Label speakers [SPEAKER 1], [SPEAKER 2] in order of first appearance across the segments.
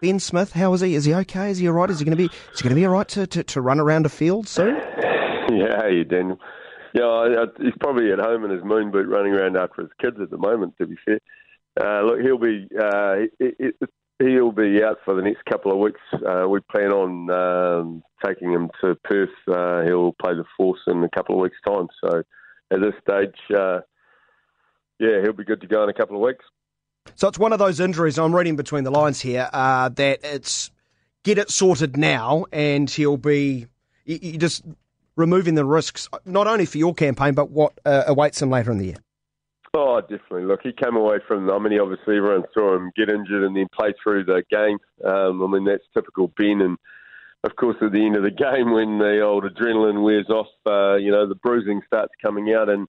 [SPEAKER 1] Ben Smith, how is he? Is he okay? Is he all right? Is he going to be? Is he going to be all right to, to, to run around a field soon?
[SPEAKER 2] yeah, hey, Daniel. Yeah, he's probably at home in his moon boot running around after his kids at the moment. To be fair, uh, look, he'll be uh, he, he'll be out for the next couple of weeks. Uh, we plan on um, taking him to Perth. Uh, he'll play the Force in a couple of weeks' time. So at this stage, uh, yeah, he'll be good to go in a couple of weeks.
[SPEAKER 1] So it's one of those injuries. I'm reading between the lines here uh, that it's get it sorted now, and he'll be you, just removing the risks not only for your campaign but what uh, awaits him later in the year.
[SPEAKER 2] Oh, definitely. Look, he came away from. I mean, he obviously everyone saw him get injured and then play through the game. Um, I mean, that's typical Ben. And of course, at the end of the game, when the old adrenaline wears off, uh, you know, the bruising starts coming out and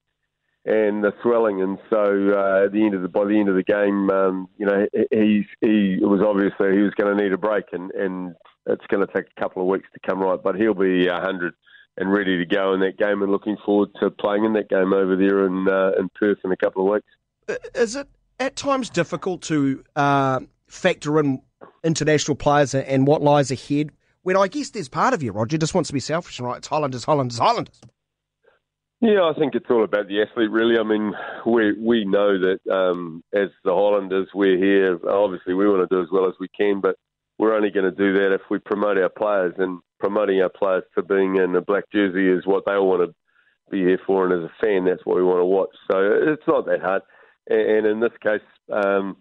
[SPEAKER 2] and the swelling. And so uh, at the end of the by the end of the game, um, you know, he he it was obvious he was going to need a break, and and it's going to take a couple of weeks to come right. But he'll be hundred and ready to go in that game, and looking forward to playing in that game over there in uh, in Perth in a couple of weeks.
[SPEAKER 1] Is it at times difficult to uh, factor in international players and what lies ahead? When I guess there's part of you, Roger, just wants to be selfish and right. It's Highlanders, Highlanders, Highlanders.
[SPEAKER 2] Yeah, I think it's all about the athlete, really. I mean, we we know that um, as the Highlanders, we're here. Obviously, we want to do as well as we can, but we're only going to do that if we promote our players. And promoting our players to being in a black jersey is what they want to be here for. And as a fan, that's what we want to watch. So it's not that hard. And in this case, um,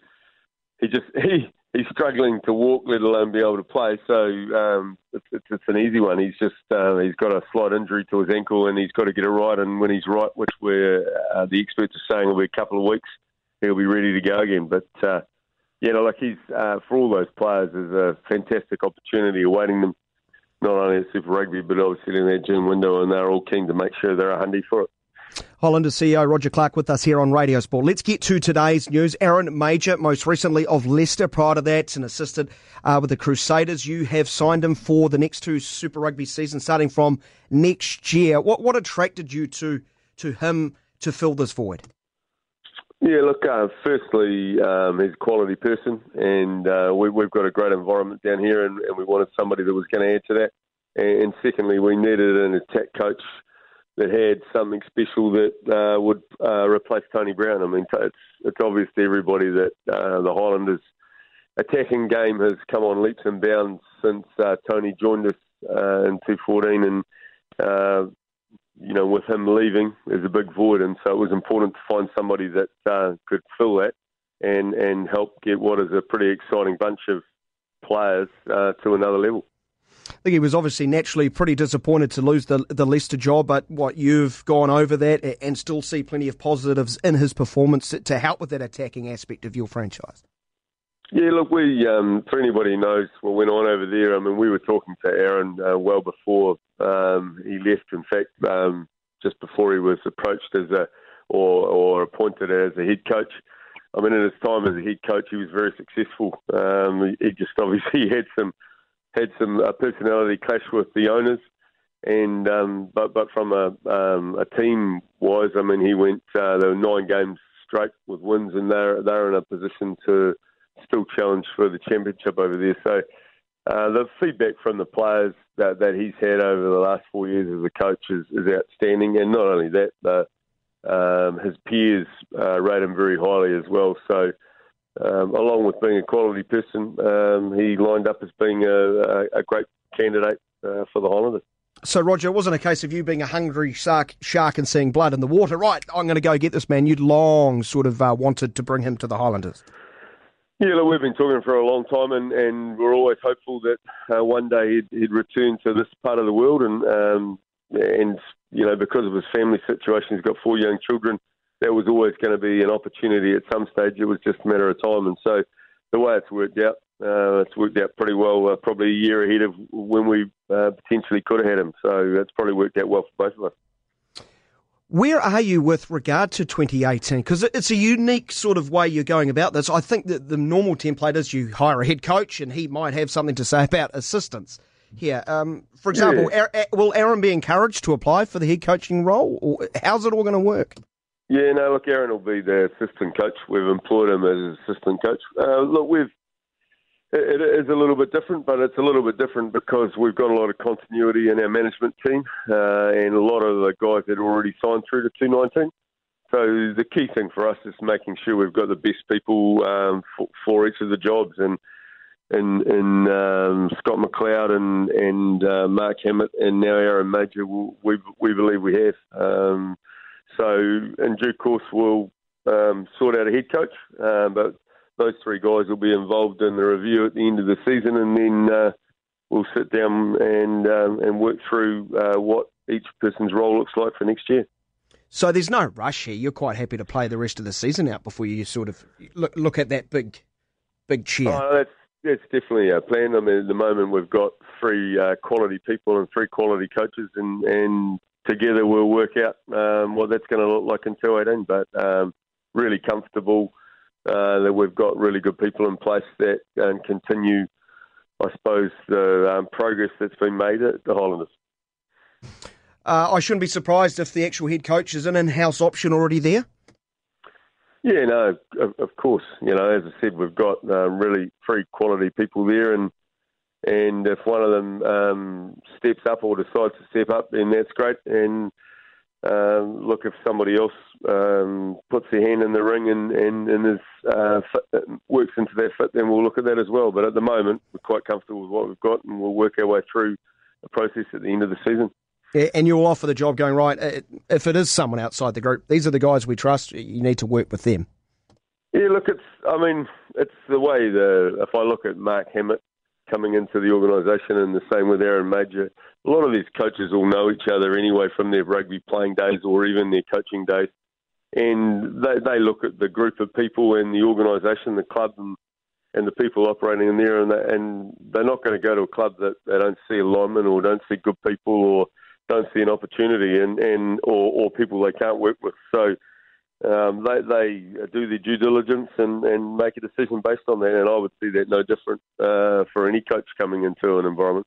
[SPEAKER 2] he just he he's struggling to walk, let alone be able to play. So um, it's, it's, it's, an easy one. He's just uh, he's got a slight injury to his ankle, and he's got to get it right. And when he's right, which we're uh, the experts are saying will be a couple of weeks, he'll be ready to go again. But uh, yeah, no, like he's uh, for all those players, there's a fantastic opportunity awaiting them. Not only at Super Rugby, but obviously in that June window, and they're all keen to make sure they're handy for it.
[SPEAKER 1] Highlanders CEO Roger Clark with us here on Radio Sport. Let's get to today's news. Aaron Mauger, most recently of Leicester, prior to that, an assistant uh, with the Crusaders. You have signed him for the next two Super Rugby seasons, starting from next year. What what attracted you to to him to fill this void?
[SPEAKER 2] Yeah, look, uh, firstly, um, he's a quality person, and uh, we, have got a great environment down here, and, and we wanted somebody that was going to add to that. And, secondly, we needed an attack coach that had something special that uh, would uh, replace Tony Brown. I mean, it's it's obvious to everybody that uh, the Highlanders attacking game has come on leaps and bounds since uh, Tony joined us uh, in 2014, and uh, you know, with him leaving, there's a big void, and so it was important to find somebody that could fill that and and help get what is a pretty exciting bunch of players to another level.
[SPEAKER 1] I think he was obviously naturally pretty disappointed to lose the the Leicester job, but what you've gone over that and still see plenty of positives in his performance to help with that attacking aspect of your franchise.
[SPEAKER 2] Yeah, look, we um, for anybody who knows what went on over there. I mean, we were talking to Aaron uh, well before um, he left. In fact, um, just before he was approached as a or, or appointed as a head coach. I mean, in his time as a head coach, he was very successful. Um, he just obviously had some had some personality clash with the owners, and um, but but from a um, a team wise, I mean, he went uh, there were nine games straight with wins, and they're they're in a position to still challenge for the championship over there. So. Uh, the feedback from the players that, that he's had over the last four years as a coach is, is outstanding, and not only that, but um, his peers uh, rate him very highly as well. So um, along with being a quality person, um, he lined up as being a, a, a great candidate uh, for the Highlanders.
[SPEAKER 1] So, Roger, it wasn't a case of you being a hungry shark, shark and seeing blood in the water. Right, I'm going to go get this man. You'd long sort of uh, wanted to bring him to the Highlanders.
[SPEAKER 2] Yeah, look, we've been talking for a long time, and, and we're always hopeful that uh, one day he'd, he'd, return to this part of the world. And um, and you know, because of his family situation, he's got four young children that was always going to be an opportunity at some stage. It was just a matter of time. And so the way it's worked out, uh, it's worked out pretty well, uh, probably a year ahead of when we uh, potentially could have had him. So that's probably worked out well for both of us.
[SPEAKER 1] Where are you with regard to 2018? Because it's a unique sort of way you're going about this. I think that the normal template is you hire a head coach and he might have something to say about assistants here. Um, for example, yeah. will Aaron be encouraged to apply for the head coaching role? Or how's it all going to work?
[SPEAKER 2] Yeah, no, look, Aaron will be the assistant coach. We've employed him as assistant coach. Uh, look, we've it is a little bit different, but it's a little bit different because we've got a lot of continuity in our management team uh, and a lot of the guys that already signed through to 219. So the key thing for us is making sure we've got the best people um, for, for, each of the jobs, and in, in um, Scott McLeod and and uh, Mark Hammett and now Aaron Mauger, we we believe we have. Um, so in due course, we'll um, sort out a head coach, uh, but those three guys will be involved in the review at the end of the season, and then uh, we'll sit down and um, and work through uh, what each person's role looks like for next year.
[SPEAKER 1] So there's no rush here. You're quite happy to play the rest of the season out before you sort of look, look at that big, big chair.
[SPEAKER 2] Oh, that's that's definitely our plan. I mean, at the moment we've got three uh, quality people and three quality coaches, and and together we'll work out um, what that's going to look like in 2018. But um, really comfortable uh, that we've got really good people in place that can continue, I suppose, the um, progress that's been made at the Highlanders.
[SPEAKER 1] Uh, I shouldn't be surprised if the actual head coach is an in-house option already there.
[SPEAKER 2] Yeah, no, of, of course. You know, as I said, we've got um, really three quality people there, and and if one of them um, steps up or decides to step up, then that's great. And um, look, if somebody else um, puts their hand in the ring and and, and is, uh, fit, works into that fit, then we'll look at that as well. But at the moment, we're quite comfortable with what we've got, and we'll work our way through the process at the end of the season.
[SPEAKER 1] Yeah, and you'll offer the job going right. Uh, if it is someone outside the group, these are the guys we trust. You need to work with them.
[SPEAKER 2] Yeah, look, it's. I mean, it's the way the. If I look at Mark Hammett coming into the organisation, and the same with Aaron Mauger. a lot of these coaches all know each other anyway from their rugby playing days or even their coaching days, and they they look at the group of people and the organisation, the club, and and the people operating in there, and they, and they're not going to go to a club that they don't see alignment or don't see good people or don't see an opportunity and, and or, or people they can't work with. So um, they, they do their due diligence and, and make a decision based on that. And I would see that no different uh, for any coach coming into an environment.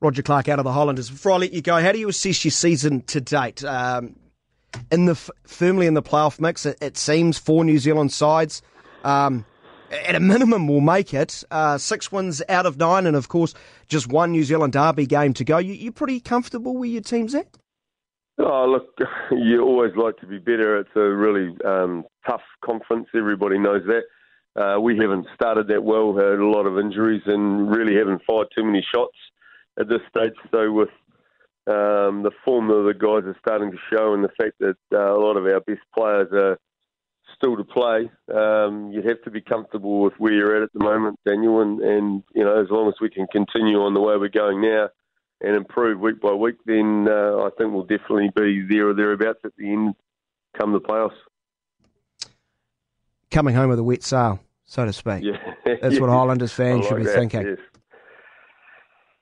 [SPEAKER 1] Roger Clark out of the Highlanders. Before I let you go, how do you assess your season to date? Um, in the firmly in the playoff mix, it, it seems four New Zealand sides. Um, at a minimum will make it. Uh, six wins out of nine, and of course, just one New Zealand derby game to go. You, you pretty comfortable where your team's at?
[SPEAKER 2] Oh, look, you always like to be better. It's a really um, tough conference. Everybody knows that. Uh, we haven't started that well. Had a lot of injuries and really haven't fired too many shots at this stage. So with um, the form that the guys are starting to show, and the fact that uh, a lot of our best players are still to play. Um, you have to be comfortable with where you're at at the moment, Daniel, and, and you know as long as we can continue on the way we're going now and improve week by week, then uh, I think we'll definitely be there or thereabouts at the end, come the playoffs.
[SPEAKER 1] Coming home with a wet sail, so to speak.
[SPEAKER 2] Yeah.
[SPEAKER 1] That's
[SPEAKER 2] yeah.
[SPEAKER 1] what Highlanders fans like should be
[SPEAKER 2] that,
[SPEAKER 1] thinking.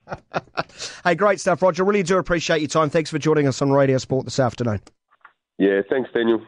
[SPEAKER 2] Yes.
[SPEAKER 1] hey, great stuff, Roger. Really do appreciate your time. Thanks for joining us on Radio Sport this afternoon.
[SPEAKER 2] Yeah, thanks, Daniel.